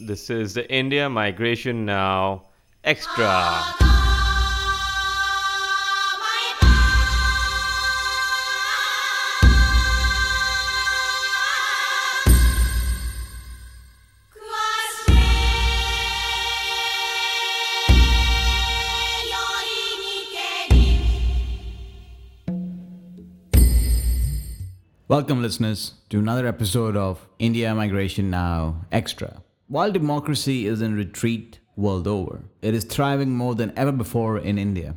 This is the India Migration Now Extra. Welcome, listeners, to another episode of India Migration Now Extra. While democracy is in retreat world over, it is thriving more than ever before in India.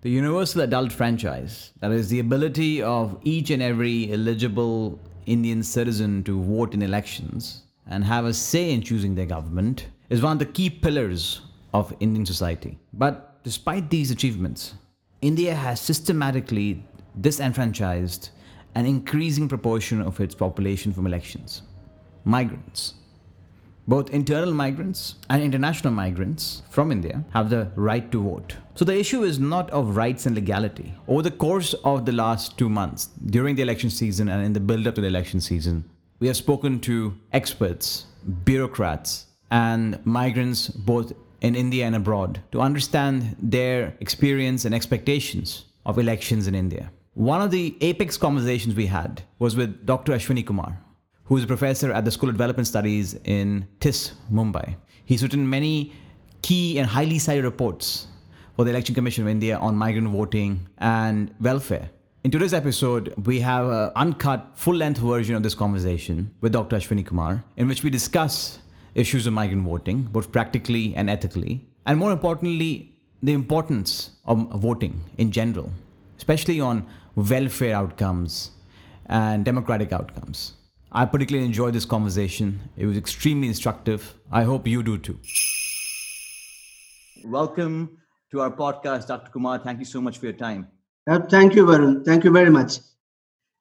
The universal adult franchise, that is, the ability of each and every eligible Indian citizen to vote in elections and have a say in choosing their government, is one of the key pillars of Indian society. But despite these achievements, India has systematically disenfranchised an increasing proportion of its population from elections migrants. Both internal migrants and international migrants from India have the right to vote. So the issue is not of rights and legality. Over the course of the last two months, during the election season and in the build up to the election season, we have spoken to experts, bureaucrats, and migrants both in India and abroad to understand their experience and expectations of elections in India. One of the apex conversations we had was with Dr. Ashwini Kumar, who is a professor at the School of Development Studies in TISS, Mumbai. He's written many key and highly cited reports for the Election Commission of India on migrant voting and welfare. In today's episode, we have an uncut, full length version of this conversation with Dr. Ashwini Kumar, in which we discuss issues of migrant voting, both practically and ethically, and more importantly, the importance of voting in general, especially on welfare outcomes and democratic outcomes. I particularly enjoyed this conversation. It was extremely instructive. I hope you do too. Welcome to our podcast, Dr. Kumar. Thank you so much for your time. Uh, thank you, Varun. Thank you very much.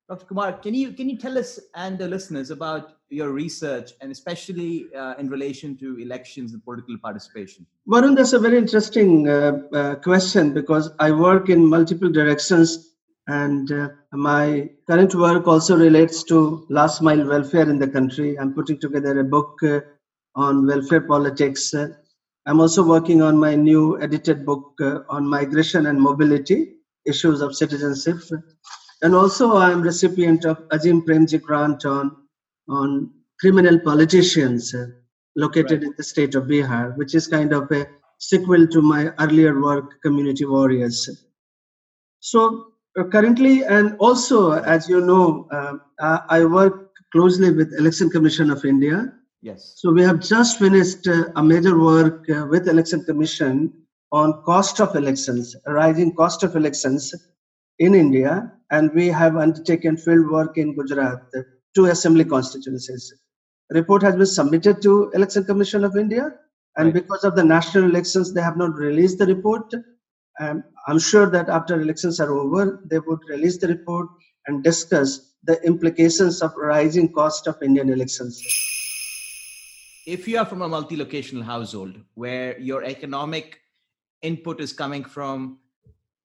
Dr. Kumar, can you can you tell us and the listeners about your research and especially uh, in relation to elections and political participation? Varun, that's a very interesting uh, uh, question because I work in multiple directions and uh, my current work also relates to last mile welfare in the country. I'm putting together a book uh, on welfare politics. Uh, I'm also working on my new edited book uh, on migration and mobility, issues of citizenship. And also, I'm recipient of Azim Premji grant on, on criminal politicians uh, located right. in the state of Bihar, which is kind of a sequel to my earlier work, Community Warriors. So currently, and also, as you know, uh, I work closely with Election Commission of India. Yes. So we have just finished uh, a major work uh, with Election Commission on cost of elections, rising cost of elections in India, and we have undertaken field work in Gujarat, two assembly constituencies. Report has been submitted to Election Commission of India, and right. because of the national elections, they have not released the report. Um, I'm sure that after elections are over, they would release the report and discuss the implications of rising cost of Indian elections. If you are from a multi-locational household where your economic input is coming from,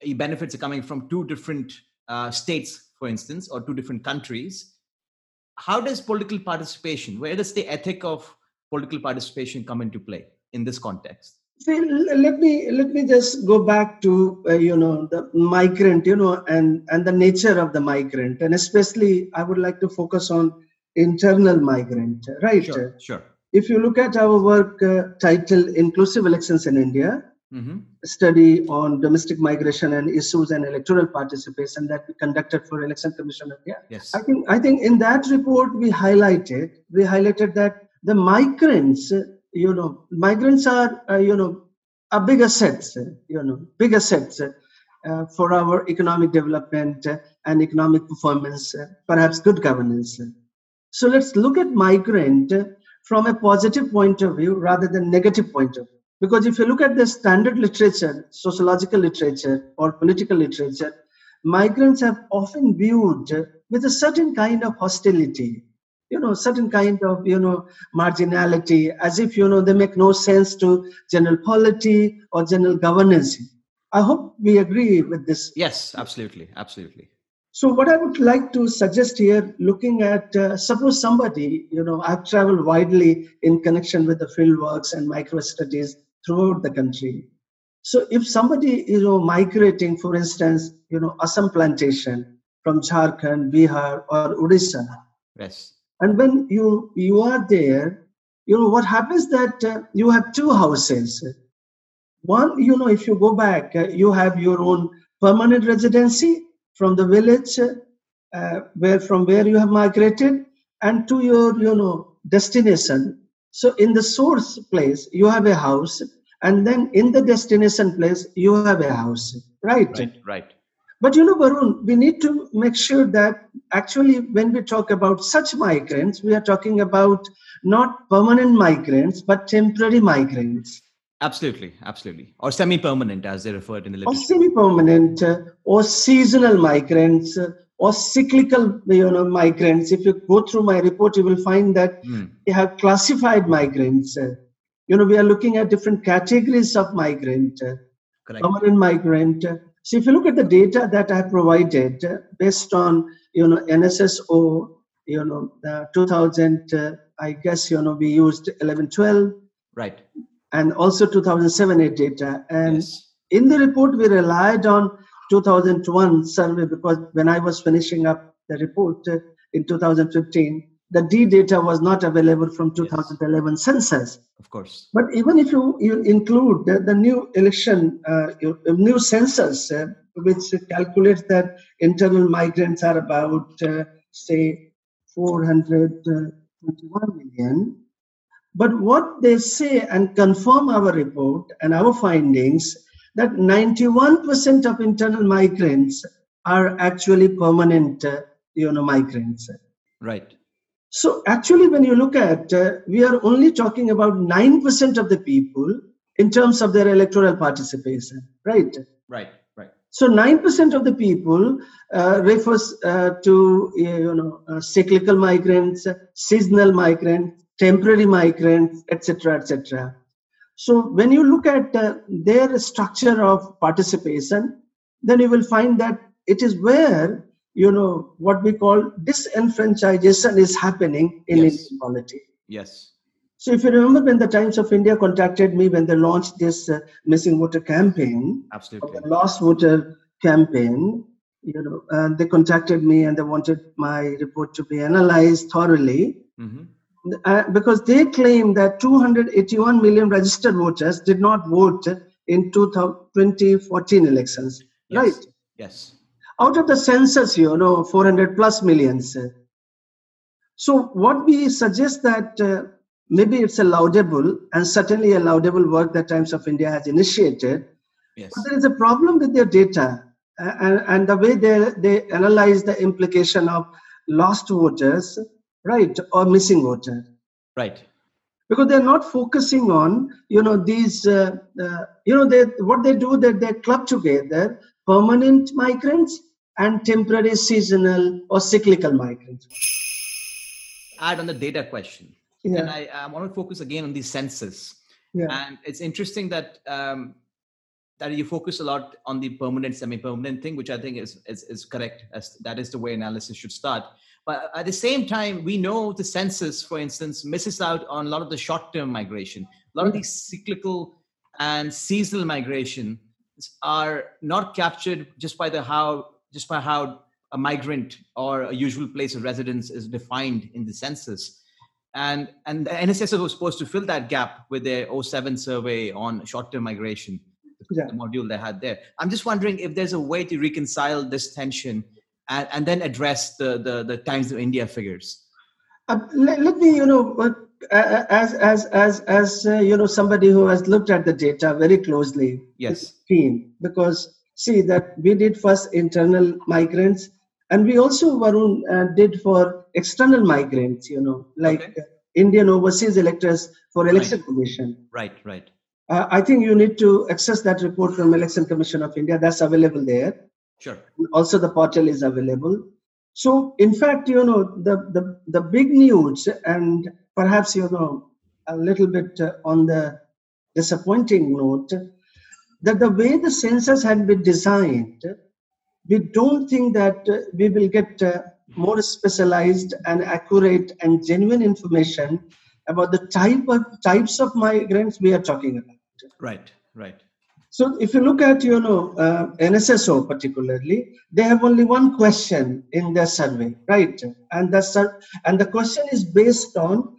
your benefits are coming from two different uh, states, for instance, or two different countries, how does political participation, where does the ethic of political participation come into play in this context? See, let me let me just go back to uh, you know the migrant, you know, and and the nature of the migrant, and especially I would like to focus on internal migrant, right? Sure. sure. If you look at our work uh, title "Inclusive Elections in India," mm-hmm. study on domestic migration and issues and electoral participation that we conducted for Election Commission of India. Yes. I think I think in that report we highlighted we highlighted that the migrants you know, migrants are, uh, you know, a big assets, you know, big assets uh, for our economic development and economic performance, perhaps good governance. So let's look at migrant from a positive point of view rather than negative point of view. Because if you look at the standard literature, sociological literature or political literature, migrants have often viewed with a certain kind of hostility you know certain kind of you know marginality as if you know they make no sense to general polity or general governance. I hope we agree with this. Yes absolutely absolutely. So what I would like to suggest here, looking at uh, suppose somebody, you know, I've traveled widely in connection with the field works and micro studies throughout the country. So if somebody you know migrating, for instance, you know, Assam plantation from Jharkhand, Bihar, or Odisha, yes, and when you you are there, you know what happens that uh, you have two houses. One, you know, if you go back, uh, you have your own permanent residency from the village uh, where from where you have migrated and to your you know destination. So in the source place you have a house and then in the destination place you have a house. Right? Right right but you know varun we need to make sure that actually when we talk about such migrants we are talking about not permanent migrants but temporary migrants Absolutely, absolutely. Or semi-permanent, as they referred in the literature. Or semi-permanent, uh, or seasonal migrants, uh, or cyclical, you know, migrants. If you go through my report, you will find that mm. we have classified migrants. Uh, you know, we are looking at different categories of migrant, uh, permanent migrant. So if you look at the data that I provided uh, based on, you know, NSSO, you know, 2000, uh, I guess, you know, we used 11, 12. Right and also 2007, 8 data. And yes. in the report, we relied on 2001 survey because when I was finishing up the report uh, in 2015, the D data was not available from 2011 yes. census. Of course. But even if you, you include the, the new election, uh, new census, uh, which calculates that internal migrants are about, uh, say, 421 million, but what they say and confirm our report and our findings that 91% of internal migrants are actually permanent, uh, you know, migrants. Right. So actually, when you look at, uh, we are only talking about 9% of the people in terms of their electoral participation, right? Right, right. So 9% of the people uh, refers uh, to, you know, uh, cyclical migrants, seasonal migrants, temporary migrants, etc., etc. So when you look at uh, their structure of participation, then you will find that it is where you know what we call disenfranchisement is happening in yes. Indian polity. Yes. So if you remember when the Times of India contacted me when they launched this uh, missing voter campaign, absolutely, lost voter campaign, you know, uh, they contacted me and they wanted my report to be analyzed thoroughly. Mm-hmm uh, because they claim that 281 million registered voters did not vote in 2014 elections, yes. right? Yes. Out of the census, you know, 400 plus millions. So what we suggest that uh, maybe it's a laudable and certainly a laudable work that Times of India has initiated. Yes. But there is a problem with their data and, and the way they, they analyze the implication of lost voters right or missing voter right because they're not focusing on you know these uh, uh, you know they what they do that they club together permanent migrants and temporary seasonal or cyclical migrants add on the data question yeah. and I, I want to focus again on the census yeah. and it's interesting that um, that you focus a lot on the permanent semi-permanent thing which i think is, is is correct as that is the way analysis should start but at the same time, we know the census, for instance, misses out on a lot of the short term migration. A lot of the cyclical and seasonal migration are not captured just by the how just by how a migrant or a usual place of residence is defined in the census. And, and the NSS was supposed to fill that gap with their 07 survey on short-term migration, yeah. the module they had there. I'm just wondering if there's a way to reconcile this tension and, and then address the, the, the Times of India figures? Uh, let, let, me, you know, as as as as uh, you know, somebody who has looked at the data very closely. Yes. Keen because see that we did first internal migrants, and we also Varun uh, did for external migrants. You know, like okay. Indian overseas electors for election right. commission. Right. Right. Uh, I think you need to access that report from Election Commission of India. That's available there. Sure. Also, the portal is available. So, in fact, you know, the, the, the big news, and perhaps, you know, a little bit uh, on the disappointing note, that the way the census had been designed, we don't think that uh, we will get uh, more specialized and accurate and genuine information about the type of types of migrants we are talking about. Right, right. So if you look at you know uh, NSSO particularly, they have only one question in their survey, right? And the sur- and the question is based on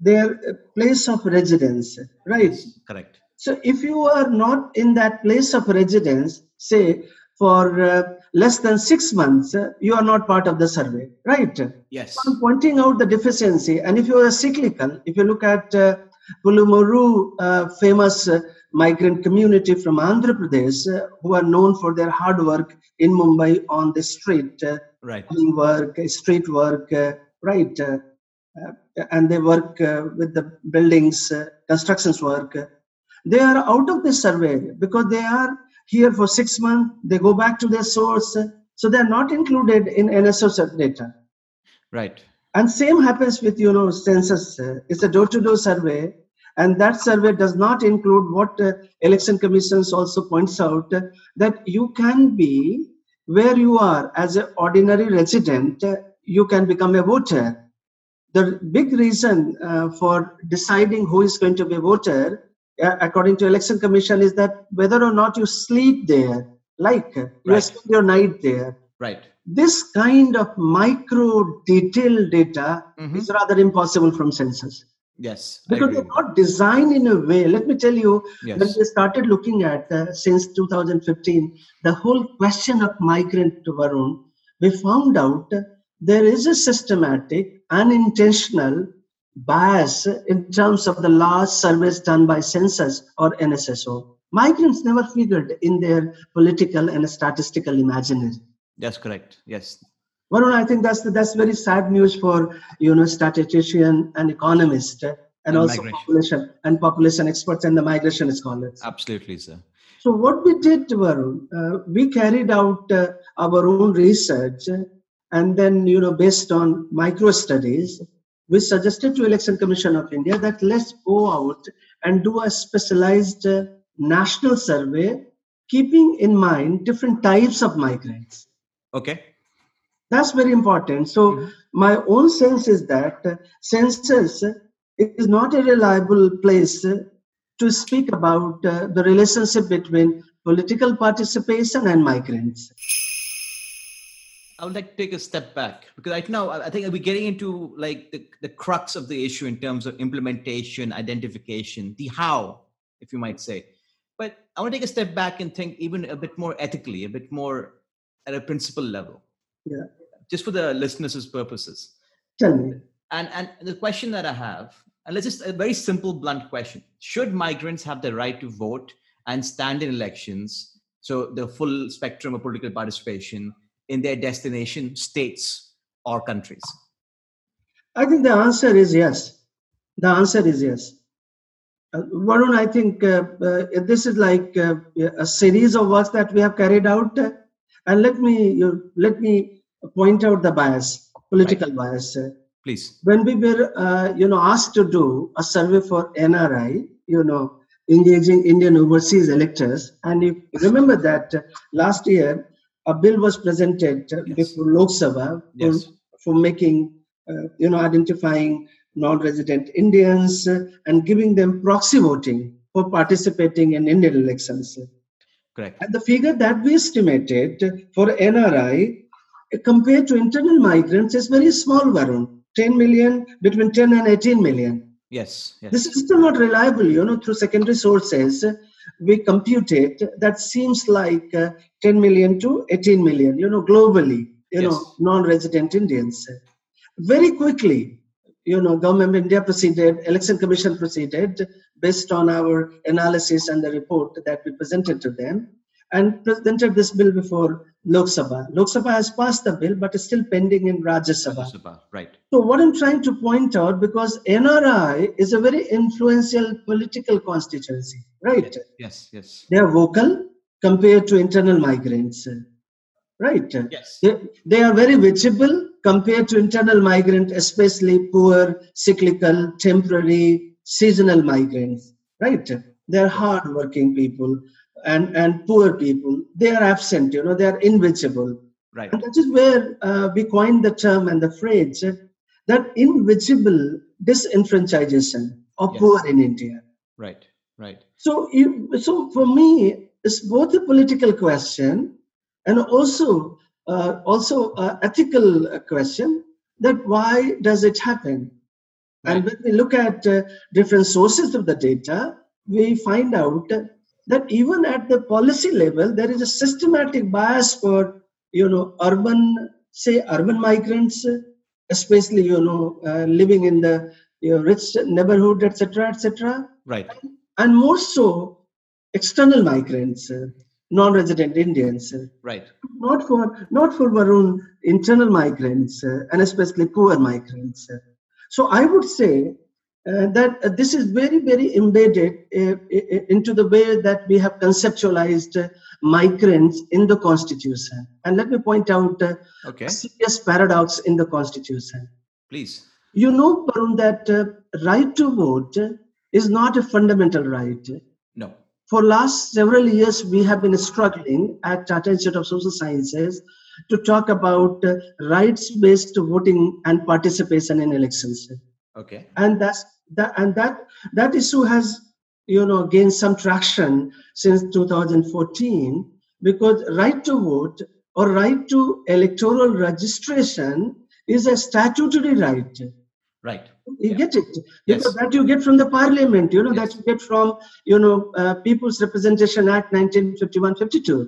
their place of residence, right? Correct. So if you are not in that place of residence, say for uh, less than six months, uh, you are not part of the survey, right? Yes. I'm pointing out the deficiency. And if you are cyclical, if you look at uh, Palamuru, uh, famous uh, migrant community from Andhra Pradesh, uh, who are known for their hard work in Mumbai on the street, uh, Right. work, uh, street work, uh, right? And they work uh, with the buildings, uh, constructions work. They are out of this survey because they are here for six months. They go back to their source, so they are not included in NSO data. Right. And same happens with you know census. It's a door-to-door survey, and that survey does not include what uh, election commissions also points out uh, that you can be where you are as an ordinary resident. uh, you can become a voter. The big reason uh, for deciding who is going to be a voter, uh, according to election commission, is that whether or not you sleep there, like uh, you Right. spend your night there Right. this kind of micro detailed data Mhm. is rather impossible from census Yes. Because they're not designed in a way let me tell you when we started looking at uh, since 2015 the whole question of migrant to varun we found out there is a systematic unintentional bias in terms of the last surveys done by census or nsso migrants never figured in their political and statistical imaginary That's correct. Yes. Varun, I think that's that's very sad news for you know statistician and economist and, And also migration. population and population experts and the migration scholars. Absolutely, sir. So what we did, Varun, uh, we carried out uh, our own research, and then you know based on micro studies, we suggested to Election Commission of India that let's go out and do a specialized uh, national survey, keeping in mind different types of migrants. Okay. That's very important. So Mhm. my own sense is that uh, census is not a reliable place uh, to speak about uh, the relationship between political participation and migrants. I would like to take a step back because right now I think we're getting into like the, the crux of the issue in terms of implementation, identification, the how, if you might say. But I want to take a step back and think even a bit more ethically, a bit more at a principle level. Yeah. Just for the listeners' purposes. Tell me. And and the question that I have, and let's just a very simple, blunt question: Should migrants have the right to vote and stand in elections? So the full spectrum of political participation in their destination states or countries. I think the answer is yes. The answer is yes. Uh, Varun, I think uh, uh, this is like uh, a series of works that we have carried out, uh, and let me you, let me point out the bias, political bias. uh, Please. when we were uh, you know asked to do a survey for nri you know engaging indian overseas electors and you remember that last year a bill was presented Yes. before lok sabha for, Yes. for making uh, you know identifying non-resident indians and giving them proxy voting for participating in indian elections Correct. and the figure that we estimated for NRI compared to internal migrants is very small, Varun. 10 million, between 10 and 18 million. Yes. Yes. This is still not reliable, you know, through secondary sources. We computed that seems like uh, 10 million to 18 million, you know, globally, you know, non resident Indians. Very quickly, you know, Government of India proceeded, Election Commission proceeded based on our analysis and the report that we presented to them and presented this bill before Lok Sabha. Lok Sabha has passed the bill, but it's still pending in Rajya Sabha. Sabha, Right. So what I'm trying to point out, because NRI is a very influential political constituency, right? Yes. Yes. They are vocal compared to internal migrants, right? Yes. They, they are very visible compared to internal migrant, especially poor, cyclical, temporary, seasonal migrants, right? They're hard-working people. And, and poor people, they are absent, you know, they are invisible. Right. And that is where uh, we coined the term and the phrase uh, that invisible disenfranchisation of Yes. poor in India. Right. Right. So, you, so for me, it's both a political question and also uh, also ethical uh, question that why does it happen? And when we look at uh, different sources of the data, we find out that even at the policy level, there is a systematic bias for you know urban, say urban migrants, especially you know uh, living in the you know, rich neighborhood, etc., etc Right. and more so external migrants, uh, non-resident Indians, uh, Right. not for not for Varun internal migrants uh, and especially poor migrants. So I would say uh, that uh, this is very very embedded uh, i- i- into the way that we have conceptualized uh, migrants in the constitution. And let me point out uh, Okay. a serious paradox in the constitution. Please. You know, Varun, that uh, right to vote uh, is not a fundamental right No. for last several years we have been struggling at tata institute of social sciences to talk about uh, rights based voting and participation in elections Okay. and that's that and that that issue has you know gained some traction since 2014 because right to vote or right to electoral registration is a statutory right Right. you Yeah. get it Yes. because that you get from the parliament you know Yes. that you get from you know uh, people's representation act 1951 52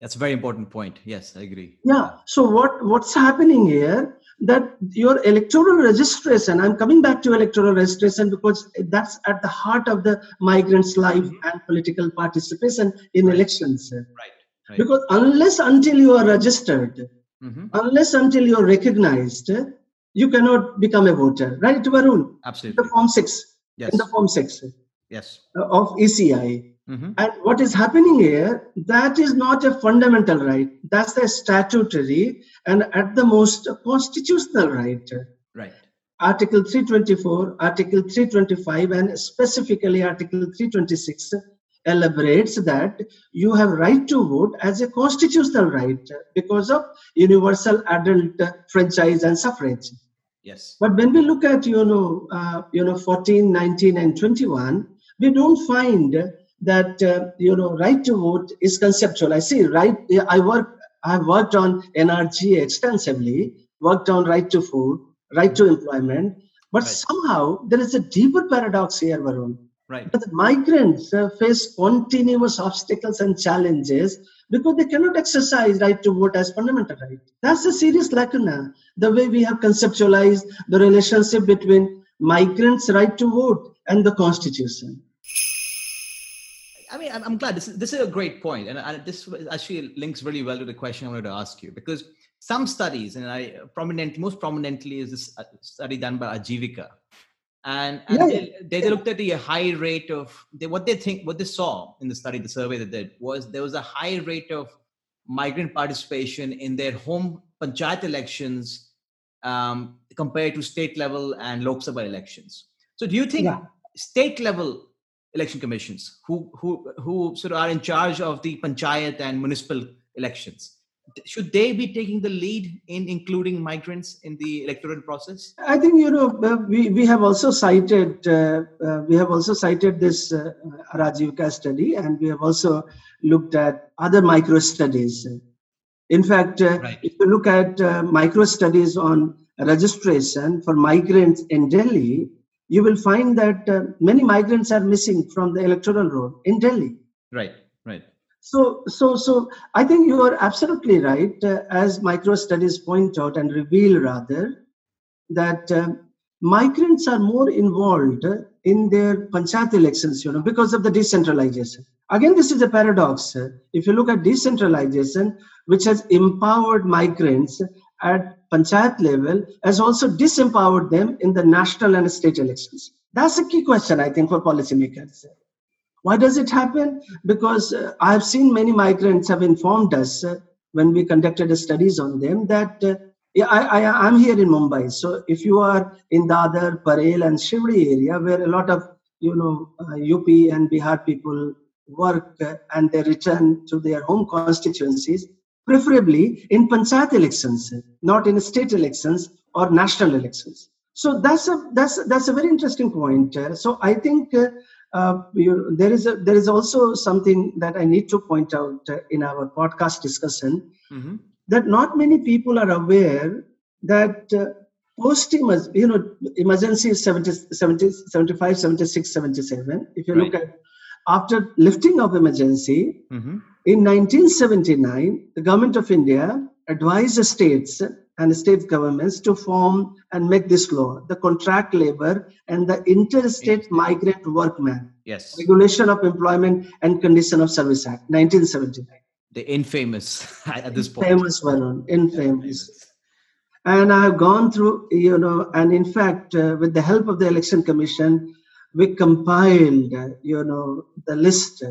That's a very important point. Yes, I agree. yeah so what what's happening here that your electoral registration i'm coming back to electoral registration because that's at the heart of the migrants life and political participation in Right. elections Right. Right. because unless until you are registered Mhm. unless until you're recognized you cannot become a voter right varun absolutely the Absolutely. form 6 Yes. in the form 6 Yes. of ECI. Mhm. And what is happening here, that is not a fundamental right. That's a statutory and at the most a constitutional right. Right. Article 324, Article 325, and specifically Article 326 elaborates that you have right to vote as a constitutional right because of universal adult franchise and suffrage. Yes. But when we look at you know uh, you know 14, 19, and 21, we don't find that uh, you know right to vote is conceptual. I see right. I work. I've worked on NRG extensively. Worked on right to food, right to employment. But Right. somehow there is a deeper paradox here, Varun. Right. But the migrants uh, face continuous obstacles and challenges because they cannot exercise right to vote as fundamental right. That's a serious lacuna. The way we have conceptualized the relationship between migrants' right to vote and the constitution. I mean, I'm, I'm glad this is, this is a great point, and this actually links really well to the question I wanted to ask you because some studies, and I prominent, most prominently is this uh, study done by Aajeevika, and, and Yeah, they, they, they looked at the high rate of they, what they think, what they saw in the study, the survey they did was there was a high rate of migrant participation in their home panchayat elections um, compared to state level and Lok Sabha elections. So, do you think Yeah. state level election commissions who who who sort of are in charge of the panchayat and municipal elections should they be taking the lead in including migrants in the electoral process I think you know uh, we, we have also cited uh, uh, we have also cited this uh, Rajivika study and we have also looked at other micro studies. In fact, uh, Right. if you look at uh, micro studies on registration for migrants in Delhi, you will find that uh, many migrants are missing from the electoral roll in Delhi. right right So, so, so I think you are absolutely right, uh, as micro studies point out and reveal rather that um, migrants are more involved in their panchayat elections, you know, because of the decentralization. Again, this is a paradox. If you look at decentralization, which has empowered migrants at panchayat level, has also disempowered them in the national and state elections. That's a key question, I think, for policymakers. Why does it happen? Because uh, I have seen many migrants have informed us uh, when we conducted studies on them that uh, yeah, I, I, I'm here in Mumbai. So if you are in Dadar, Parel, and Sewri area, where a lot of you know uh, UP and Bihar people work uh, and they return to their home constituencies, preferably in panchayat elections, not in state elections or national elections. So that's a that's that's a very interesting point. Uh, so I think uh, uh, you, there is a there is also something that I need to point out uh, in our podcast discussion Mm-hmm. that not many people are aware that uh, post you know emergency is 70, 70, 75 76 77 if you look at after lifting of emergency Mm-hmm. In 1979 the government of india advised the states and state governments to form and make this law the contract labor and the interstate migrant workman Yes. regulation of employment and condition of service act 1979 The infamous at this point. famous Varun, infamous. And I have gone through, you know, and in fact, uh, with the help of the Election Commission, we compiled, uh, you know, the list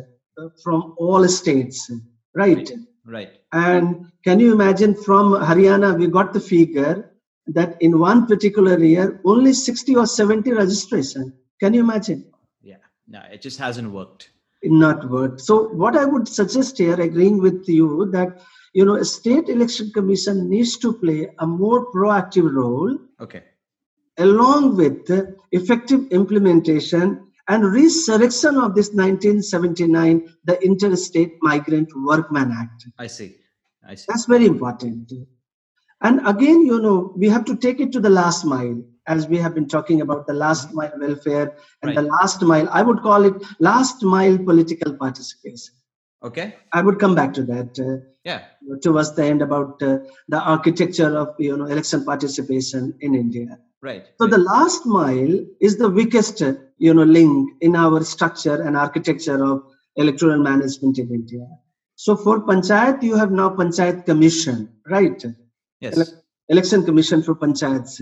from all states, right? Right. And can you imagine from Haryana, we got the figure that in one particular year, only 60 or 70 registration. Can you imagine? Yeah. No, it just hasn't worked. It not worked. So what I would suggest here, agreeing with you, that you know, a state election commission needs to play a more proactive role Okay. along with the effective implementation and resurrection of this 1979, the Interstate Migrant Workman Act. I see. I see. That's very important. And again, you know, we have to take it to the last mile, as we have been talking about the last mile welfare and the last mile. I would call it last mile political participation. Okay. I would come back to that uh, Yeah. towards the end about uh, the architecture of you know election participation in India. Right. So right. the last mile is the weakest you know link in our structure and architecture of electoral management in India. So for panchayat, you have now panchayat commission, right? yes. ele- election commission for panchayats.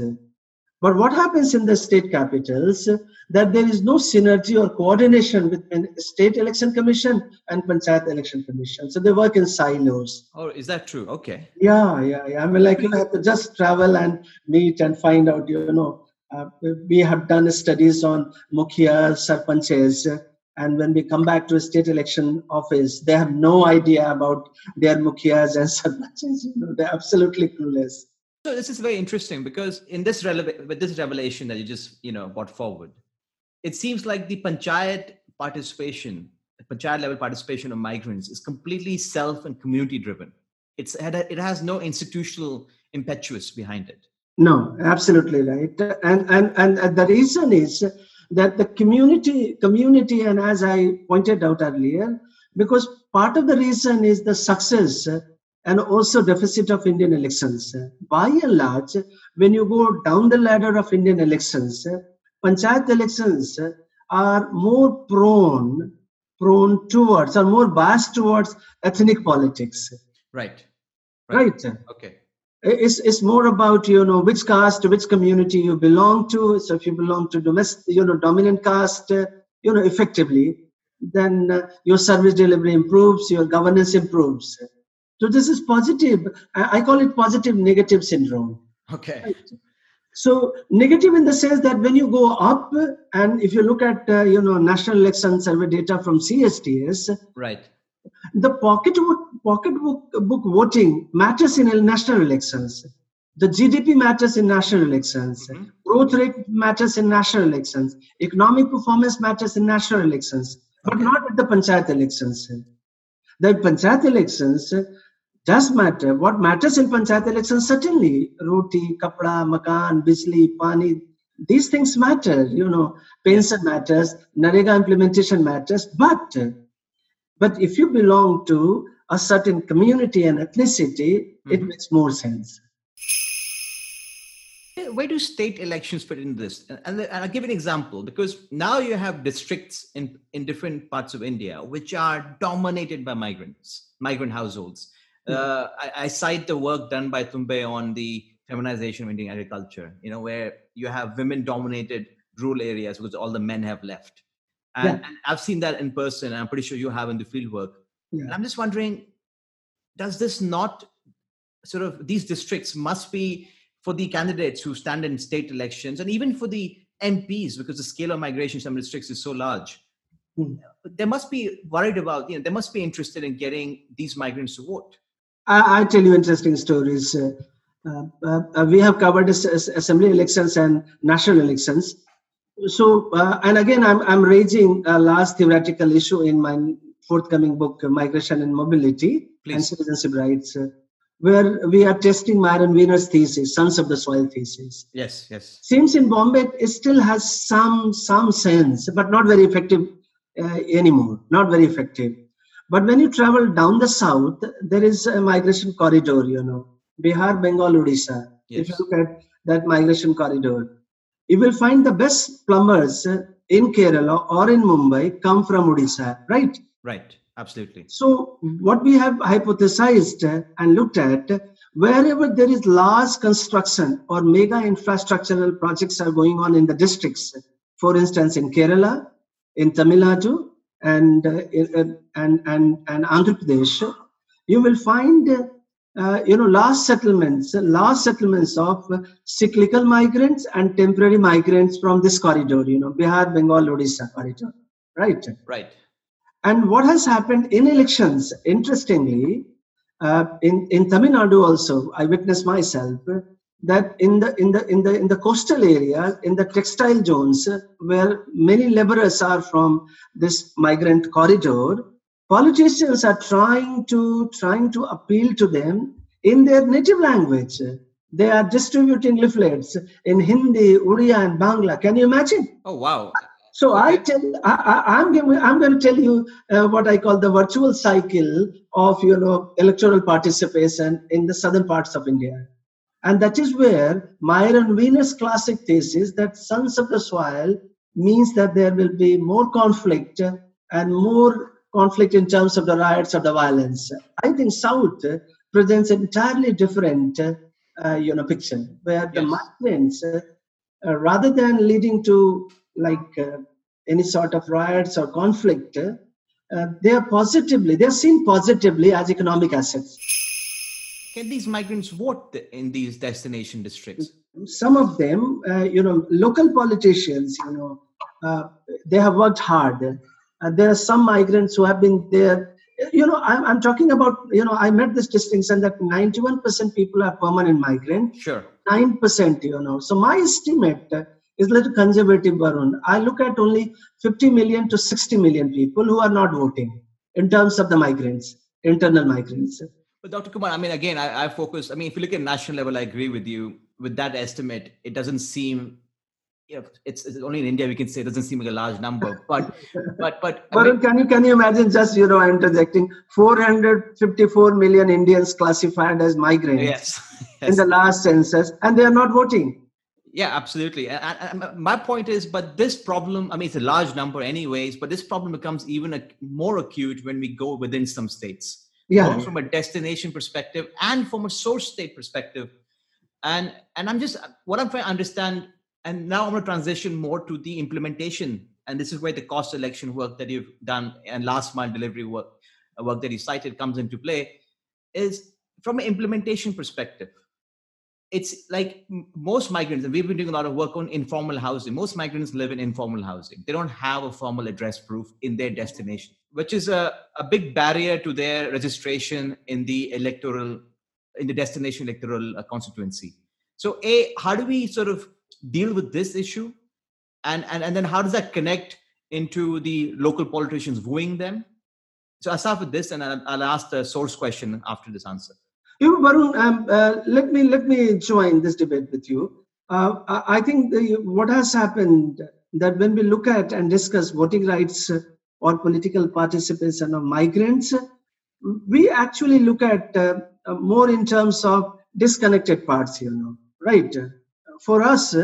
But what happens in the state capitals that there is no synergy or coordination between state election commission and panchayat election commission. So they work in silos. Oh, is that true? Okay. Yeah, yeah, yeah. I mean, like you have to just travel and meet and find out. You know, uh, we have done studies on mukhia sarpanches, and when we come back to a state election office, they have no idea about their mukhias and sarpanches. You know, they're absolutely clueless. So this is very interesting because in this releva- with this revelation that you just you know brought forward, it seems like the panchayat participation, the panchayat level participation of migrants is completely self and community driven. It's it has no institutional impetus behind it. No, absolutely right. And and and the reason is that the community community, and as I pointed out earlier, because part of the reason is the success and also deficit of Indian elections. By and large, when you go down the ladder of Indian elections, panchayat elections are more prone prone towards or more biased towards ethnic politics. Right. Right. Okay. It's, it's more about you know which caste which community you belong to. So if you belong to domestic you know dominant caste uh, you know effectively then uh, your service delivery improves your governance improves. So this is positive. I I call it positive negative syndrome. Okay. so negative in the sense that when you go up and if you look at uh, you know national election survey data from CSDS Right. the pocket pocket book, book voting matters in national elections. The GDP matters in national elections. Mhm. Growth rate matters in national elections. Economic performance matters in national elections, but Okay. not at the panchayat elections. The panchayat elections does matter. What matters in panchayat elections certainly roti, kapda, makan, bijli, pani. These things matter. You know, pension matters, NREGA implementation matters, but but if you belong to a certain community and ethnicity, it Mhm. makes more sense. Where do state elections fit in this? And, and I'll give an example because now you have districts in, in different parts of India which are dominated by migrants, migrant households. Uh, I, I cite the work done by Tumbe on the feminization of Indian agriculture, you know, where you have women dominated rural areas because all the men have left. And, Yeah. and I've seen that in person. And I'm pretty sure you have in the field work. Yeah. And I'm just wondering, does this not sort of these districts must be for the candidates who stand in state elections and even for the MPs because the scale of migration in some districts is so large. Hmm. they must be worried about, you know, they must be interested in getting these migrants to vote. I, I tell you interesting stories. Uh, uh, uh, we have covered as, as assembly elections and national elections. So, uh, and again, I'm, I'm raising a last theoretical issue in my forthcoming book, Migration and Mobility Please. and Citizenship Rights, uh, where we are testing Myron Weiner's thesis, Sons of the Soil thesis. Yes, yes. Seems in Bombay it still has some some sense, but not very effective uh, anymore. Not very effective. But when you travel down the south, there is a migration corridor. You know, Bihar, Bengal, Odisha. If you look at that migration corridor, you will find the best plumbers uh, in Kerala or in Mumbai come from Odisha, right? Right. Absolutely. So, what we have hypothesized and looked at, wherever there is large construction or mega infrastructural projects are going on in the districts, for instance, in Kerala, in Tamil Nadu, and uh, in- uh, and and and Andhra Pradesh, you will find. Uh, you know, large settlements, large settlements of cyclical migrants and temporary migrants from this corridor, you know, Bihar, Bengal, Odisha corridor, right? Right. And what has happened in elections, interestingly, uh, in in Tamil Nadu also, I witnessed myself that in the in the in the in the coastal areas, in the textile zones, where many laborers are from this migrant corridor, politicians are trying to trying to appeal to them in their native language. They are distributing leaflets in Hindi, Uriya, and Bangla. Can you imagine? Oh, wow. So I tell, I, I, I'm, giving, I'm going to tell you uh, what I call the virtual cycle of you know electoral participation in the southern parts of India, and that is where Myron Weiner's classic thesis that sons of the soil means that there will be more conflict and more conflict in terms of the riots or the violence. I think South presents an entirely different uh, you know picture where the migrants uh, rather than leading to like uh, any sort of riots or conflict, uh, they are positively, they are seen positively as economic assets. Can these migrants vote in these destination districts? Some of them, uh, you know, local politicians, you know, uh, they have worked hard. Uh, there are some migrants who have been there. You know, I'm, I'm talking about, you know, I made this distinction that 91% people are permanent migrant, Sure. 9%, you know. So my estimate uh, is a little conservative, Varun. I look at only 50 million to 60 million people who are not voting in terms of the migrants, internal migrants. But Dr. Kumar, I mean, again, I, I focus. I mean, if you look at national level, I agree with you. With that estimate, it doesn't seem. You know, it's, it's only in India we can say it doesn't seem like a large number. But, but, but. I mean, Varun, can you can you imagine just you know interjecting 454 million Indians classified as migrants yes. in the last census, and they are not voting. Yeah, absolutely. And, my point is, but this problem, I mean, it's a large number, anyways, but this problem becomes even ac more acute when we go within some states, Yeah, both from a destination perspective and from a source state perspective. And and I'm just what I'm trying to understand, and now I'm going to transition more to the implementation. And this is where the cost election work that you've done and last mile delivery work, work that you cited comes into play, is from an implementation perspective it's like most migrants, and we've been doing a lot of work on informal housing. Most migrants live in informal housing. They don't have a formal address proof in their destination, which is a, a big barrier to their registration in the electoral, in the destination electoral uh, constituency. So, A, how do we sort of deal with this issue? And, and, and then how does that connect into the local politicians wooing them? So I'll start with this and I'll, I'll ask the source question after this answer. You Varun, um, uh, let me let me join this debate with you. Uh, I think the, what has happened that when we look at and discuss voting rights uh, or political participation of migrants, we actually look at uh, uh, more in terms of disconnected parts. You know, right? For us,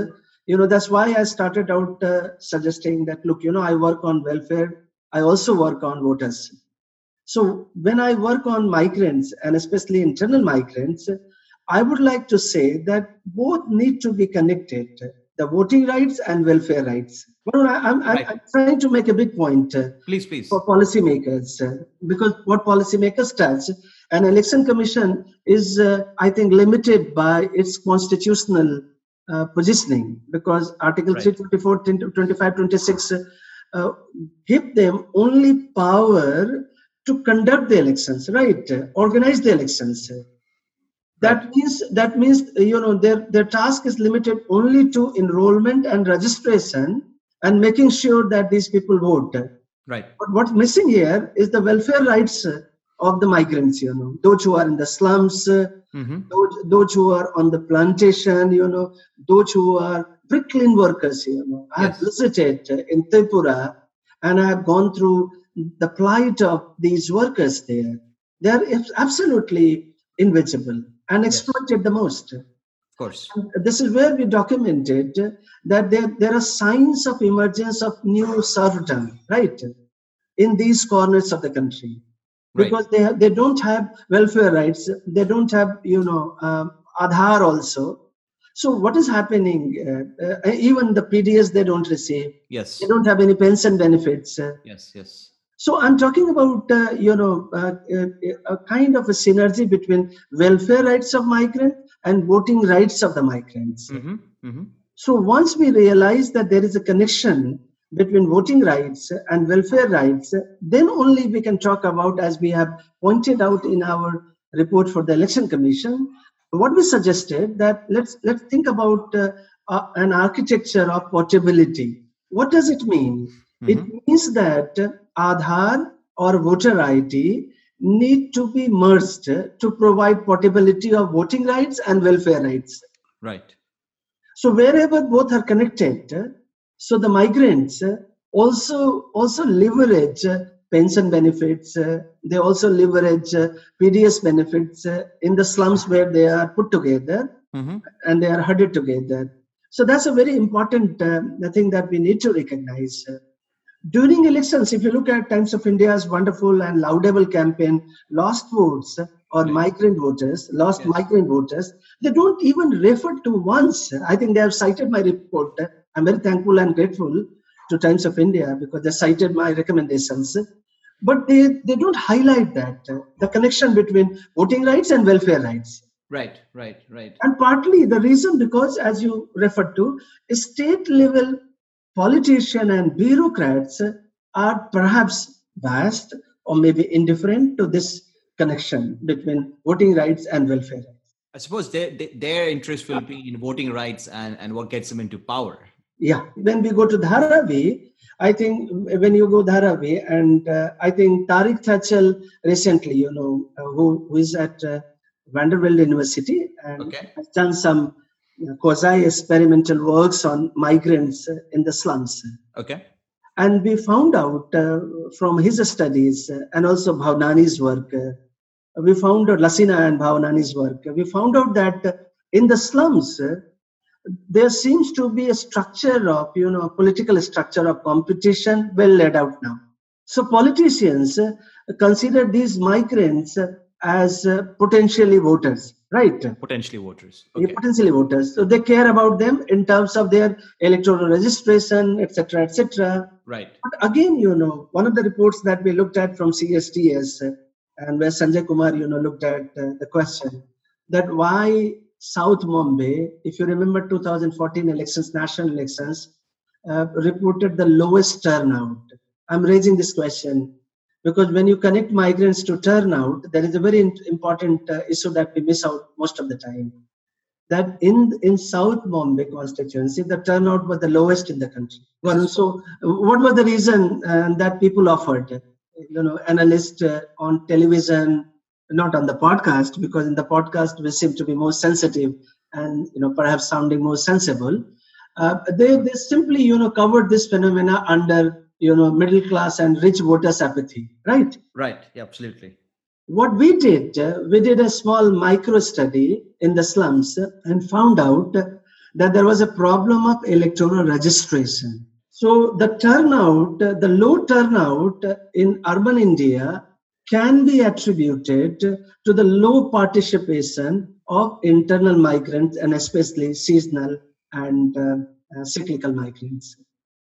you know, that's why I started out uh, suggesting that look, you know, I work on welfare. I also work on voters. So when I work on migrants and especially internal migrants, I would like to say that both need to be connected, the voting rights and welfare rights. Well, I, am Right. I'm trying to make a big point uh, Please, please. for policymakers uh, because what policymakers does, an election commission is, uh, I think, limited by its constitutional uh, positioning because Article Right. 324, 25, 26 uh, give them only power to conduct the elections, right? Organize the elections. That means that means you know their their task is limited only to enrollment and registration and making sure that these people vote. Right. But what's missing here is the welfare rights of the migrants. You know, those who are in the slums, mm-hmm. those, those who are on the plantation. You know, those who are bricklayer workers. You know, I have visited in Tripura and I have gone through the plight of these workers there. They are absolutely invisible and exploited yes. the most. Of course. And this is where we documented that there, there are signs of emergence of new serfdom, right, in these corners of the country. Because right. they, they don't have welfare rights, they don't have, you know, um, Aadhaar also. So what is happening? Uh, uh, even the PDS they don't receive. Yes. They don't have any pension benefits. Yes, yes. So I'm talking about uh, you know uh, uh, a kind of a synergy between welfare rights of migrants and voting rights of the migrants. Mm-hmm, mm-hmm. So once we realize that there is a connection between voting rights and welfare rights, then only we can talk about, as we have pointed out in our report for the Election Commission, what we suggested that let's let's think about uh, uh, an architecture of portability. What does it mean? Mm-hmm. It means that Aadhaar or voter ID need to be merged to provide portability of voting rights and welfare rights. Right. So wherever both are connected, so the migrants also also leverage pension benefits. they also leverage PDS benefits in the slums where they are put together mm-hmm. and they are huddled together. So that's a very important uh, thing that we need to recognize during elections, if you look at Times of India's wonderful and laudable campaign, lost votes or migrant voters, lost yes. migrant voters, they don't even refer to once. I think they have cited my report. I'm very thankful and grateful to Times of India because they cited my recommendations. But they, they don't highlight that, the connection between voting rights and welfare rights. Right, right, right. And partly the reason because, as you referred to, state level politicians and bureaucrats are perhaps biased or maybe indifferent to this connection between voting rights and welfare rights. I suppose their, their interest will be in voting rights and, and what gets them into power. Yeah. When we go to Dharavi, I think when you go Dharavi, and uh, I think Tariq Thachil recently, you know, uh, who, who is at uh, Vanderbilt University and okay. has done some quasi experimental works on migrants in the slums. Okay. And we found out uh, from his studies uh, and also Bhavnani's work, uh, we found out Lacina and Bhavnani's work, we found out that in the slums, there seems to be a structure of, you know, political structure of competition well laid out now. So politicians consider these migrants as potentially voters right? Potentially voters. Okay. potentially voters. So they care about them in terms of their electoral registration etc etc right. But again you know one of the reports that we looked at from CSDS uh, and where sanjay kumar you know looked at uh, the question that why south mumbai if you remember 2014 elections national elections uh, reported the lowest turnout. I'm raising this question because when you connect migrants to turnout there is a very important uh, issue that we miss out most of the time. That in in south bombay constituency the turnout was the lowest in the country. Well, so what was the reason uh, that people offered you know analysts uh, on television not on the podcast because in the podcast we seem to be more sensitive and you know perhaps sounding more sensible? Uh, they, they simply you know covered this phenomena under you know middle class and rich voters apathy right? Right yeah, absolutely. What we did uh, we did a small micro study in the slums and found out that there was a problem of electoral registration. So the turnout the low turnout in urban india can be attributed to the low participation of internal migrants and especially seasonal and uh, uh, cyclical migrants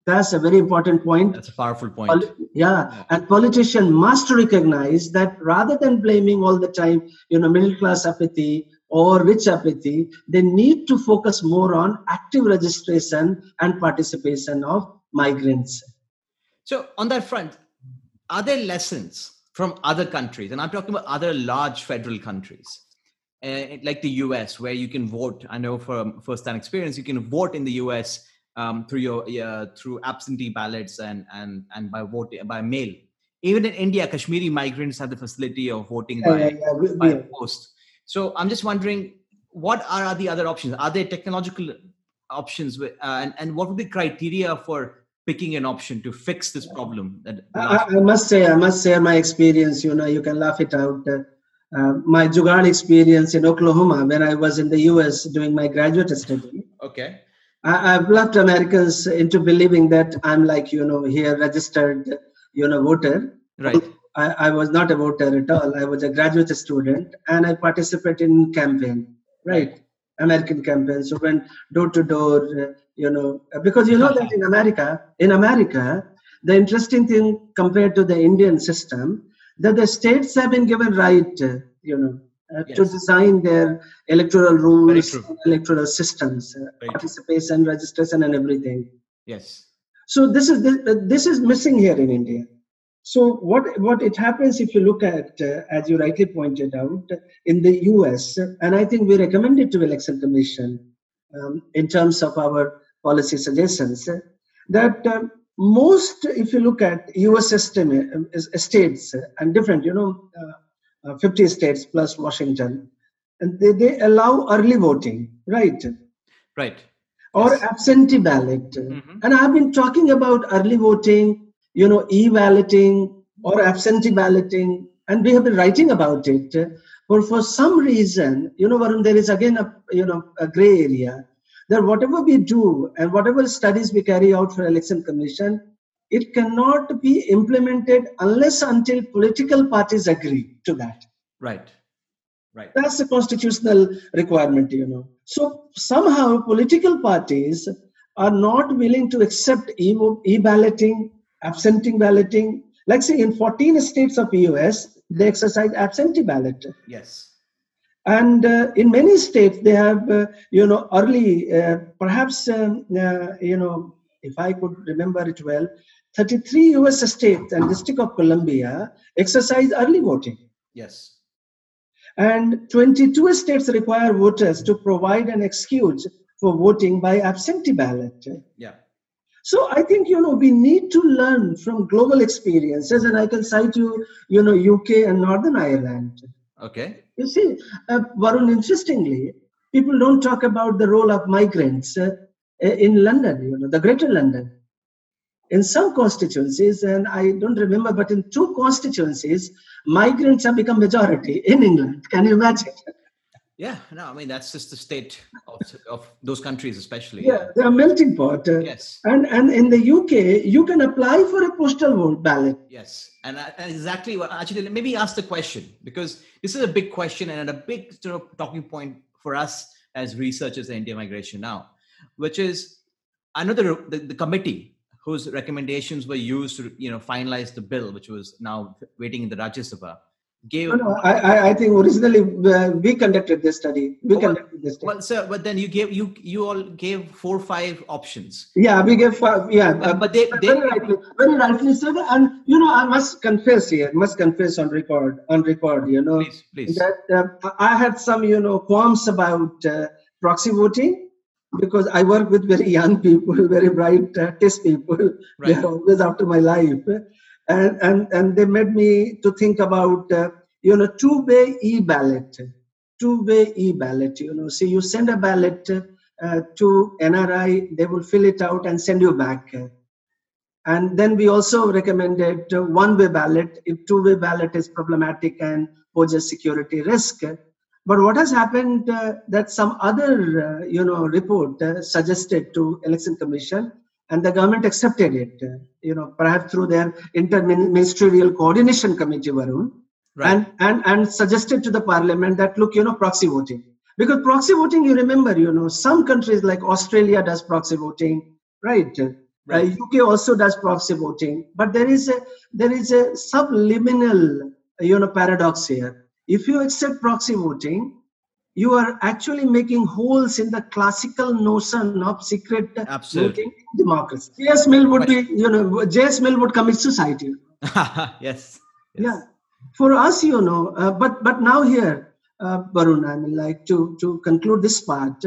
that's a very important point. That's a powerful point. Poli- yeah. yeah. And politicians must recognize that rather than blaming all the time, you know, middle class apathy or rich apathy, they need to focus more on active registration and participation of migrants. So on that front, are there lessons from other countries? And I'm talking about other large federal countries, uh, like the US, where you can vote. I know from first-hand experience, you can vote in the US um, through your uh, through absentee ballots and and and by vote by mail. Even in India, Kashmiri migrants have the facility of voting by, yeah, yeah, yeah. by post. So I'm just wondering, what are the other options? Are there technological options, with, uh, and and what would be criteria for picking an option to fix this problem? That I, I, must say, I must share my experience. You know, you can laugh it out. Uh, uh, my Jugaad experience in Oklahoma when I was in the US doing my graduate study. Okay. I, have left Americans into believing that I'm like, you know, here registered, you know, voter. Right. I, I was not a voter at all. I was a graduate student and I participated in campaign, right? American campaign. So went door to door, you know, because you know that in America, in America, the interesting thing compared to the Indian system, that the states have been given right, you know, yes. to design their electoral rules, electoral systems, uh, participation, registration, and everything. Yes. So this is this, uh, this is missing here in India. So what what it happens if you look at, uh, as you rightly pointed out, in the U.S. and I think we recommended to election commission um, in terms of our policy suggestions that uh, most, if you look at U.S. system uh, states and different, you know, uh, 50 states plus Washington, and they, they allow early voting, right? Right. Or yes. absentee ballot. Mm-hmm. And I've been talking about early voting you know, e-balloting or absentee balloting, and we have been writing about it. But for some reason, you know, Varun, there is again a you know a gray area that whatever we do and whatever studies we carry out for election commission, it cannot be implemented unless until political parties agree to that. Right. Right. That's a constitutional requirement, you know. So somehow political parties are not willing to accept e-balloting absentee balloting. Like say in 14 states of the US, they exercise absentee ballot. Yes. And uh, in many states, they have, uh, you know, early, uh, perhaps, um, uh, you know, if I could remember it well, 33 US states and District of Columbia exercise early voting. Yes. And 22 states require voters to provide an excuse for voting by absentee ballot. Yeah. So I think you know we need to learn from global experiences, and I can cite you, you know, UK and Northern Ireland. Okay. You see, uh, Varun, interestingly, people don't talk about the role of migrants uh, in London. You know, the Greater London. In some constituencies, and I don't remember, but in two constituencies, migrants have become majority in England. Can you imagine? Yeah, no, I mean that's just the state of, of those countries, especially. Yeah, they're a melting pot. Uh, yes. And and in the UK, you can apply for a postal vote ballot. Yes, and, uh, and exactly what actually maybe ask the question because this is a big question and a big sort of talking point for us as researchers in India migration now, which is I know the, the, the committee whose recommendations were used to you know finalize the bill, which was now waiting in the Rajya Sabha gave no, no I, I think originally uh, we conducted this study. We oh, conducted this study. well sir but then you gave you you all gave four or five options. Yeah we gave five yeah. Uh, but they, they very rightly very rightly said and you know i must confess here must confess on record on record you know. Please, please. that uh, i had some you know qualms about uh, proxy voting because I work with very young people, very bright uh, test people. Right. They're always after my life and and and they made me to think about uh, you know two-way e-ballot, two-way e-ballot. You know, see, you send a ballot uh, to NRI, they will fill it out and send you back. And then we also recommended one-way ballot if two-way ballot is problematic and poses security risk. But what has happened uh, that some other, uh, you know, report uh, suggested to Election Commission and the government accepted it, uh, you know, perhaps through their interministerial coordination committee, Varun, right. and, and, and suggested to the parliament that, look, you know, proxy voting. Because proxy voting, you remember, you know, some countries like Australia does proxy voting, right? Right. Uh, UK also does proxy voting, but there is a there is a subliminal you know paradox here. If you accept proxy voting, you are actually making holes in the classical notion of secret Absolutely. voting democracy. J.S. Mill would be, you know, J.S. Mill would commit suicide. You know. yes. Yeah. For us, you know, uh, but but now here, uh, Varun, I mean, like to to conclude this part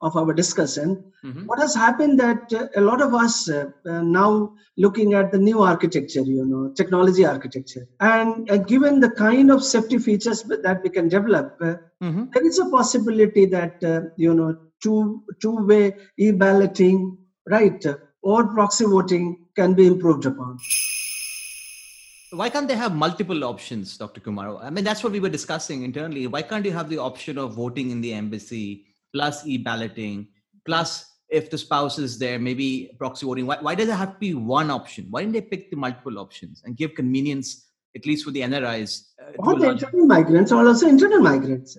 of our discussion, Mhm. what has happened that uh, a lot of us uh, uh, now looking at the new architecture you know technology architecture and uh, given the kind of safety features that we can develop uh, Mhm. there is a possibility that uh, you know two two way e-balloting right uh, or proxy voting can be improved upon Why can't they have multiple options, Dr. Kumar? I mean, that's what we were discussing internally. Why can't you have the option of voting in the embassy plus e balloting, plus if the spouse is there, maybe proxy voting? Why, why does it have to be one option? Why didn't they pick the multiple options and give convenience, at least for the NRIs? Uh, to or a the internal migrants or also internal migrants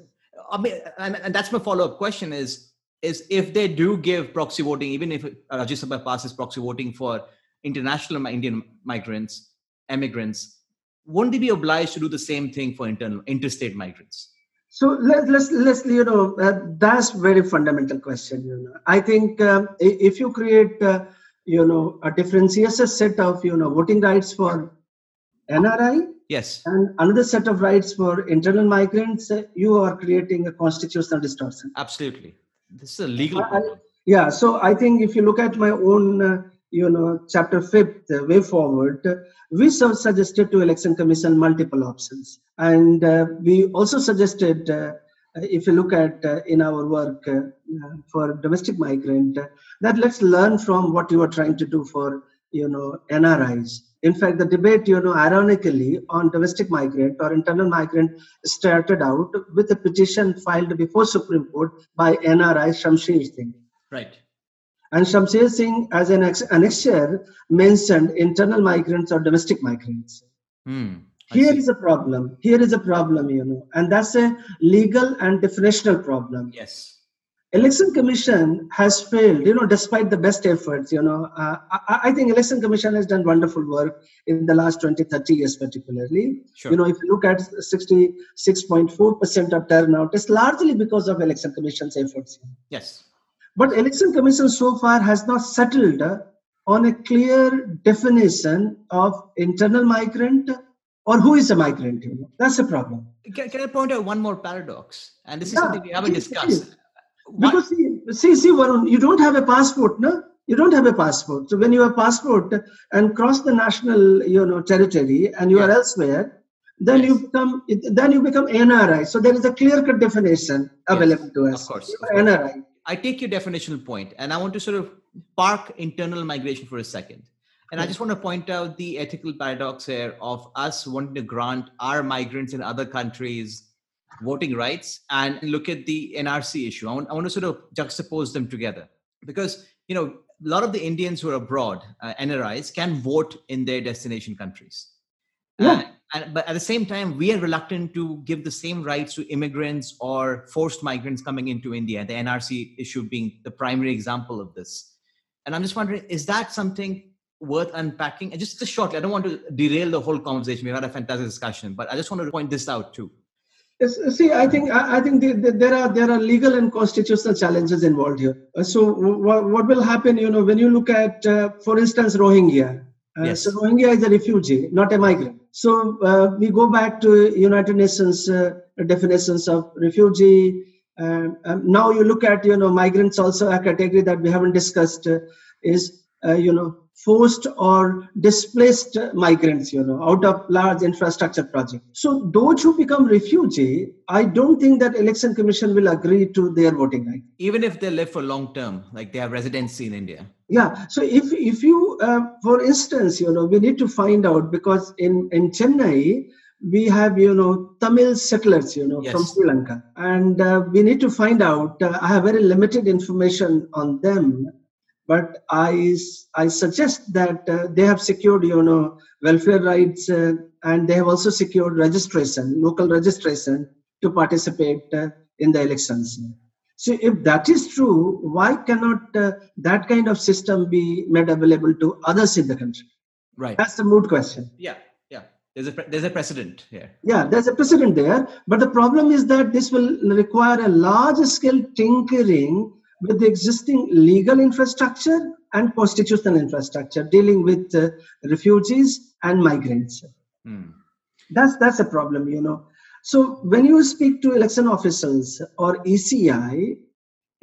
I mean, and, and that's my follow up question is is if they do give proxy voting, even if uh, Rajya Sabha passes proxy voting for international Indian migrants, immigrants, won't they be obliged to do the same thing for internal interstate migrants? So let, let's let's you know uh, that's very fundamental question. You know, I think um, if you create uh, you know a differentiated set of you know voting rights for NRI Yes. and another set of rights for internal migrants, uh, you are creating a constitutional distortion. Absolutely. This is a legal I-. Yeah, so I think if you look at my own, uh, you know, chapter fifth, uh, way forward, we suggested to election commission multiple options, and uh, we also suggested, uh, if you look at uh, in our work uh, for domestic migrant, uh, that let's learn from what you are trying to do for, you know, NRIs. In fact, the debate, you know, ironically on domestic migrant or internal migrant started out with a petition filed before Supreme Court by NRI Shamsher Singh. Right. And Shamsher Singh, as an ex- annexure, mentioned internal migrants or domestic migrants. I Here see. is a problem. Here is a problem, you know, and that's a legal and definitional problem. Yes. Election Commission has failed, you know, despite the best efforts. You know, uh, I, I think Election Commission has done wonderful work in the last 20, 30 years, particularly. Sure. You know, if you look at 66.4% of turnout, it's largely because of Election Commission's efforts. yes. But election commission so far has not settled on a clear definition of internal migrant or who is a migrant. You know? That's a problem. Can, can I point out one more paradox? And this is Yeah, something we haven't discussed. Because see, see, see, Varun, you don't have a passport, no? You don't have a passport. So when you have passport and cross the national, you know, territory, and you are elsewhere, then you become then you become NRI. So there is a clear-cut definition available to us. of course, of course. NRI. I take your definitional point, and I want to sort of park internal migration for a second. And I just want to point out the ethical paradox here of us wanting to grant our migrants in other countries voting rights and look at the NRC issue. I want, I want to sort of juxtapose them together because, you know, a lot of the Indians who are abroad, uh, NRIs, can vote in their destination countries. Yeah. Uh, and, but at the same time, we are reluctant to give the same rights to immigrants or forced migrants coming into India, the NRC issue being the primary example of this. And I'm just wondering, is that something worth unpacking? And just, just shortly, I don't want to derail the whole conversation. We've had a fantastic discussion, but I just wanted to point this out too. Yes, See, I think I I think the, the, there are there are legal and constitutional challenges involved here. Uh, So what, what will happen? You know, when you look at, uh, for instance, Rohingya. Uh, Yes. So Rohingya is a refugee, not a migrant. So uh, we go back to United Nations uh, definitions of refugee. Um, now you look at you know migrants also a category that we haven't discussed uh, is uh, you know forced or displaced migrants you know out of large infrastructure project so those who become refugee i don't think that election commission will agree to their voting right? Even if they live for long term, like they have residency in India. yeah. So if if you uh, for instance you know we need to find out because in in chennai we have you know tamil settlers you know from sri lanka. And uh, we need to find out uh, i have very limited information on them but I, I suggest that uh, they have secured you know welfare rights uh, and they have also secured registration local registration to participate uh, in the elections so if that is true, why cannot uh, that kind of system be made available to others in the country? Right. That's the moot question. Yeah. Yeah. there's a there's a precedent here. Yeah, there's a precedent there, but the problem is that this will require a large scale tinkering with the existing legal infrastructure and constitutional infrastructure dealing with uh, refugees and migrants. Hmm. That's that's a problem, you know. So when you speak to election officials or ECI,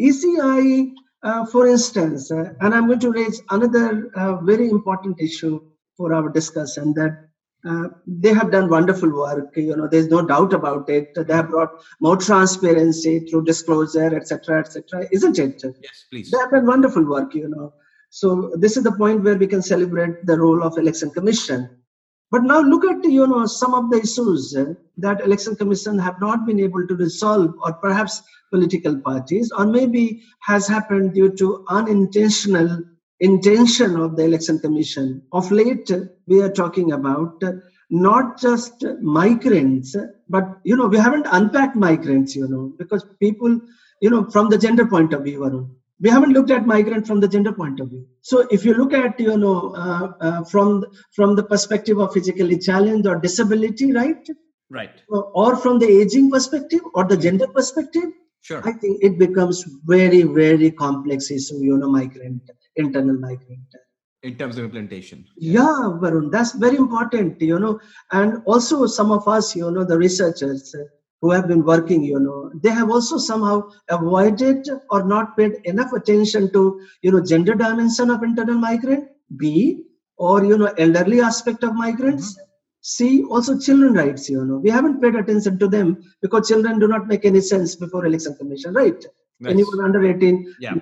ECI, uh, for instance, uh, and I'm going to raise another uh, very important issue for our discussion that uh, they have done wonderful work. You know, there's no doubt about it. They have brought more transparency through disclosure, etc., etc. Isn't it? Yes, please. They have done wonderful work. You know, so this is the point where we can celebrate the role of election commission. But now look at you know some of the issues that election commission have not been able to resolve, or perhaps political parties, or maybe has happened due to unintentional intention of the election commission. Of late, we are talking about not just migrants, but you know, we haven't unpacked migrants, you know, because people, you know, from the gender point of view, we haven't looked at migrant from the gender point of view. So if you look at, you know, uh, uh, from from the perspective of physically challenged or disability, right? Right. Or from the aging perspective or the gender perspective, Sure. I think it becomes very, very complex issue, you know, migrant, internal migrant. In terms of implementation. Yeah, Varun, that's very important, you know. And also some of us, you know, the researchers who have been working, you know, they have also somehow avoided or not paid enough attention to, you know, gender dimension of internal migrant, B, or, you know, elderly aspect of migrants. Mm-hmm see also children rights you know we haven't paid attention to them because children do not make any sense before election commission right nice. anyone under 18 yeah.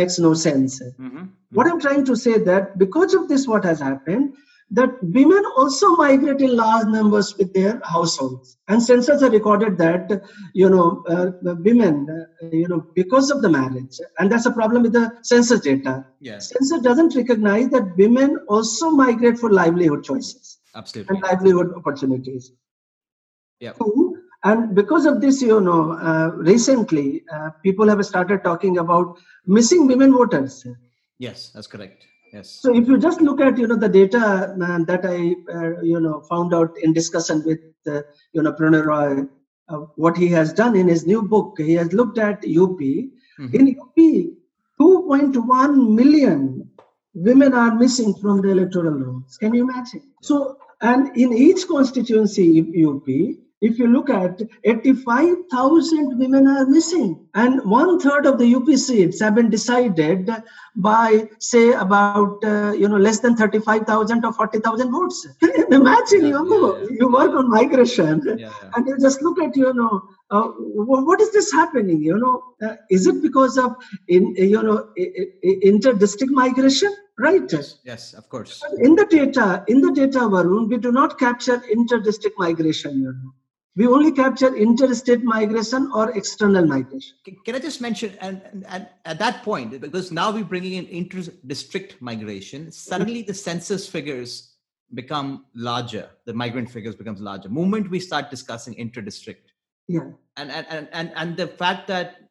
makes no sense mm-hmm. Mm-hmm. what i'm trying to say that because of this what has happened that women also migrate in large numbers with their households and census have recorded that you know uh, women uh, you know because of the marriage and that's a problem with the census data yes. census doesn't recognize that women also migrate for livelihood choices absolutely and livelihood opportunities. Yeah. And because of this, you know, uh, recently uh, people have started talking about missing women voters. Yes, that's correct. Yes. So if you just look at you know the data uh, that I uh, you know found out in discussion with uh, you know Prannoy Roy, uh, what he has done in his new book, he has looked at UP. Mm-hmm. In UP, 2.1 million women are missing from the electoral rolls. Can you imagine? So and in each constituency, UP, if you look at 85,000 women are missing, and one third of the UP seats have been decided by, say, about uh, you know less than 35,000 or 40,000 votes. Imagine yeah, you know yeah, yeah. you work on migration, and you just look at you know uh, what is this happening? You know, uh, is it because of in you know inter-district migration? right yes, yes of course in the data in the data varun we do not capture inter-district migration you know. We only capture interstate migration or external migration. Can i just mention and, and, and at that point because now we're bringing in inter-district migration suddenly the census figures become larger the migrant figures becomes larger. Moment we start discussing inter-district. Yeah. And and and and, and the fact that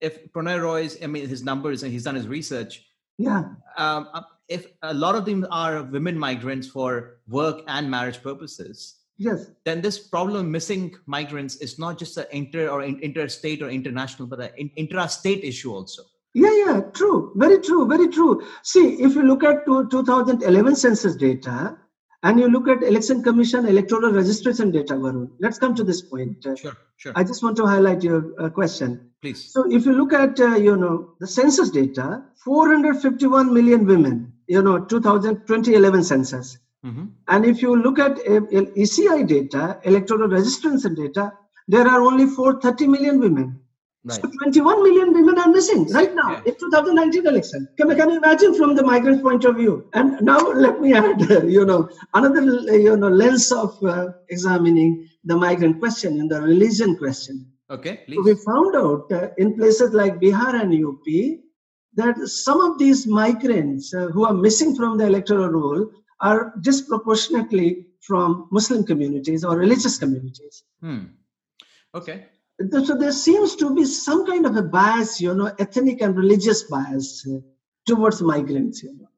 if Prannoy Roy's, I mean, his numbers and he's done his research, yeah. Um, if a lot of them are women migrants for work and marriage purposes, yes, then this problem missing migrants is not just an inter or interstate or international, but an intrastate issue also. Yeah, yeah, true. Very true. Very true. See, if you look at two, 2011 census data, and you look at election commission electoral registration data varun let's come to this point sure sure i just want to highlight your uh, question please so if you look at uh, you know the census data 451 million women you know 2011 census mm-hmm. and if you look at eci data electoral resistance data there are only 430 million women Right. So 21 million women are missing right now yeah. in 2019 election. Can, can you imagine from the migrant point of view? And now let me add, you know, another you know lens of uh, examining the migrant question and the religion question. Okay, please. So we found out uh, in places like Bihar and UP that some of these migrants uh, who are missing from the electoral roll are disproportionately from Muslim communities or religious communities. Hmm. Okay so there seems to be some kind of a bias, you know, ethnic and religious bias uh, towards migrants. You know.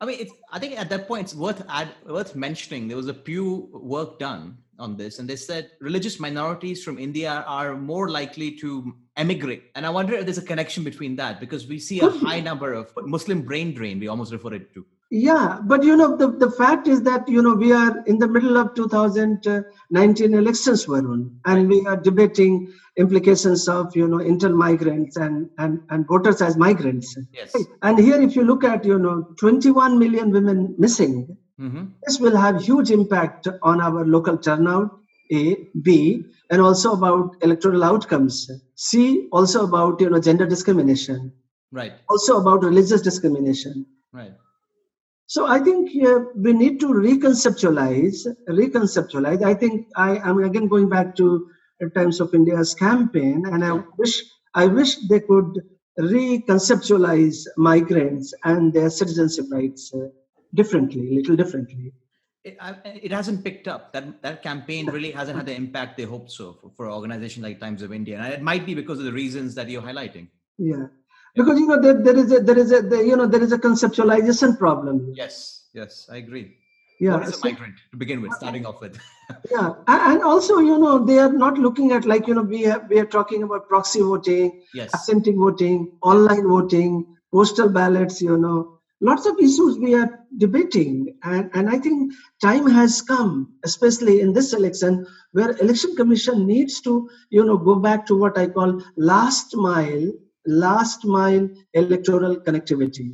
I mean, it's, I think at that point it's worth add, worth mentioning. There was a Pew work done on this, and they said religious minorities from India are more likely to emigrate. And I wonder if there's a connection between that because we see a high number of Muslim brain drain. We almost refer it to. Yeah, but you know, the, the fact is that, you know, we are in the middle of 2019 elections, Varun, and we are debating implications of, you know, inter-migrants and, and, and voters as migrants. Yes. And here, if you look at, you know, 21 million women missing, Mm-hmm. this will have huge impact on our local turnout, A, B, and also about electoral outcomes. C, also about, you know, gender discrimination, Right. also about religious discrimination. Right. So I think uh, we need to reconceptualize, reconceptualize. I think I am again going back to times of India's campaign, and I wish I wish they could reconceptualize migrants and their citizenship rights uh, differently, a little differently. It, I, it hasn't picked up. That that campaign really hasn't had the impact they hoped so for, for an organization like Times of India, and it might be because of the reasons that you're highlighting. Yeah, because you know there, there is a there is a there, you know there is a conceptualization problem. Yes. Yes, I agree. Yeah, what is a migrant to begin with? Starting off with. yeah and also you know they are not looking at like you know we have we are talking about proxy voting yes. absentee voting online voting postal ballots you know lots of issues we are debating and and i think time has come especially in this election where election commission needs to you know go back to what i call last mile last mile electoral connectivity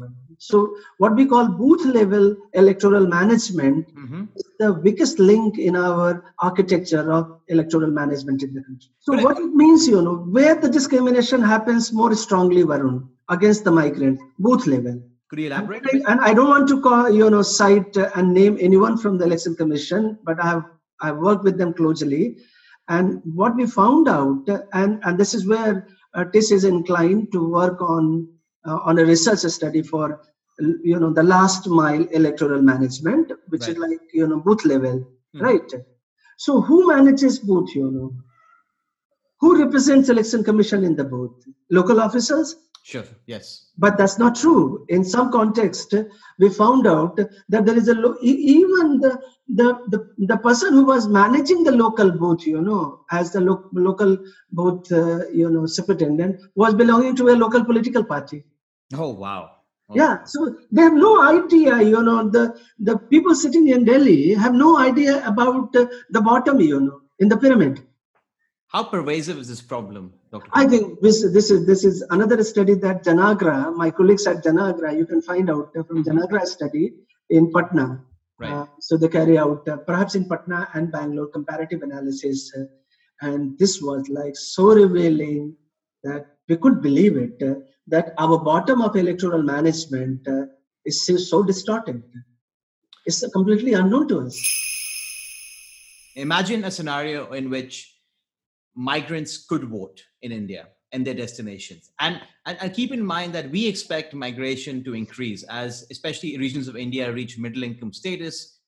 so what we call booth level electoral management hmm the weakest link in our architecture of electoral management in the country. So, But- what it means, you know, where the discrimination happens more strongly, Varun, against the migrant, booth level. Could you elaborate? And? I- don't want to call, you know, cite uh, and name anyone from the election commission, but I have I've worked with them closely, and what we found out, and and this is where uh, TIS is inclined to work on uh, on a research study for you know the last mile electoral management, which is like you know booth level, Hmm. right? So who manages booth? You know, who represents election commission in the booth? Local officers Sure. Yes. but that's not true in some context we found out that there is a lo- even the, the the the person who was managing the local booth you know as the lo- local booth uh, you know superintendent was belonging to a local political party Oh wow. Oh, yeah so they have no idea you know the the people sitting in delhi have no idea about uh, the bottom you know in the pyramid How pervasive is this problem, Doctor? I think this this is this is another study that Janaagraha, my colleagues at Janaagraha, you can find out uh, from Janaagraha study in Patna. Right. Uh, so they carry out uh, perhaps in Patna and Bangalore comparative analysis, uh, and this was like so revealing that we could believe it uh, that our bottom of electoral management uh, is so- so distorted. It's completely unknown to us. Imagine a scenario in which migrants could vote in India and their destinations. And, and, and keep in mind that we expect migration to increase as especially regions of India reach middle income status.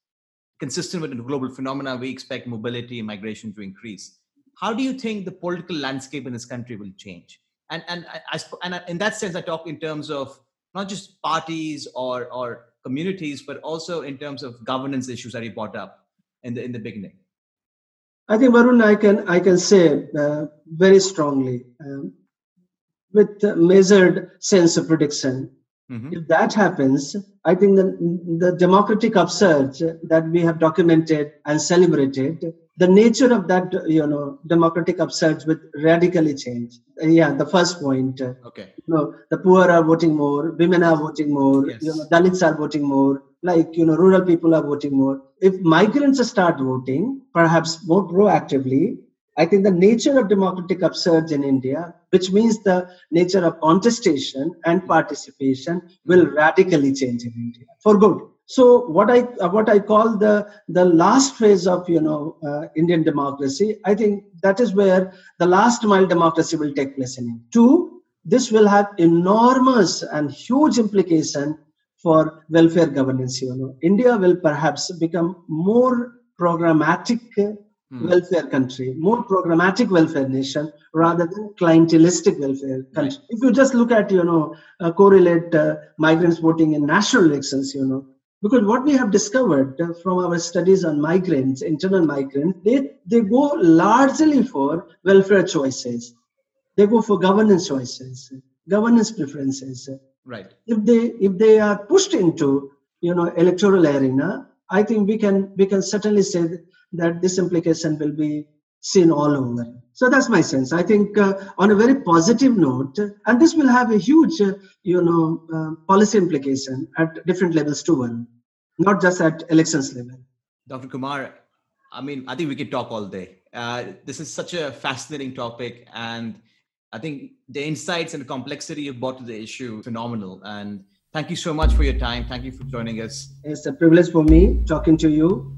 Consistent with the global phenomena, we expect mobility and migration to increase. How do you think the political landscape in this country will change? And, and, I, I, and in that sense, I talk in terms of not just parties or, or communities, but also in terms of governance issues that you brought up in the, in the beginning. I think Varun, I can I can say uh, very strongly um, with a measured sense of prediction. Mhm. If that happens, I think the the democratic upsurge that we have documented and celebrated, the nature of that you know democratic upsurge would radically change. Yeah, the first point. uh, Okay. you know the poor are voting more women are voting more Yes. you know dalits are voting more like you know rural people are voting more if migrants start voting perhaps more proactively i think the nature of democratic upsurge in india which means the nature of contestation and participation will radically change in india for good so what i what i call the the last phase of you know uh, indian democracy i think that is where the last mile democracy will take place in India. two this will have enormous and huge implication for welfare governance you know india will perhaps become more programmatic hmm. welfare country, more programmatic welfare nation rather than clientelistic welfare country. Right. If you just look at, you know, uh, correlate uh, migrants voting in national elections, you know, because what we have discovered uh, from our studies on migrants, internal migrants, they, they go largely for welfare choices. They go for governance choices, governance preferences. Right. If they if they are pushed into you know electoral arena, I think we can we can certainly say that this implication will be seen all over. So that's my sense. I think uh, on a very positive note, and this will have a huge, uh, you know, uh, policy implication at different levels too, one, not just at elections level. Dr. Kumar, I mean, I think we could talk all day. Uh, this is such a fascinating topic, and I think the insights and the complexity you brought to the issue phenomenal. And thank you so much for your time. Thank you for joining us. It's a privilege for me talking to you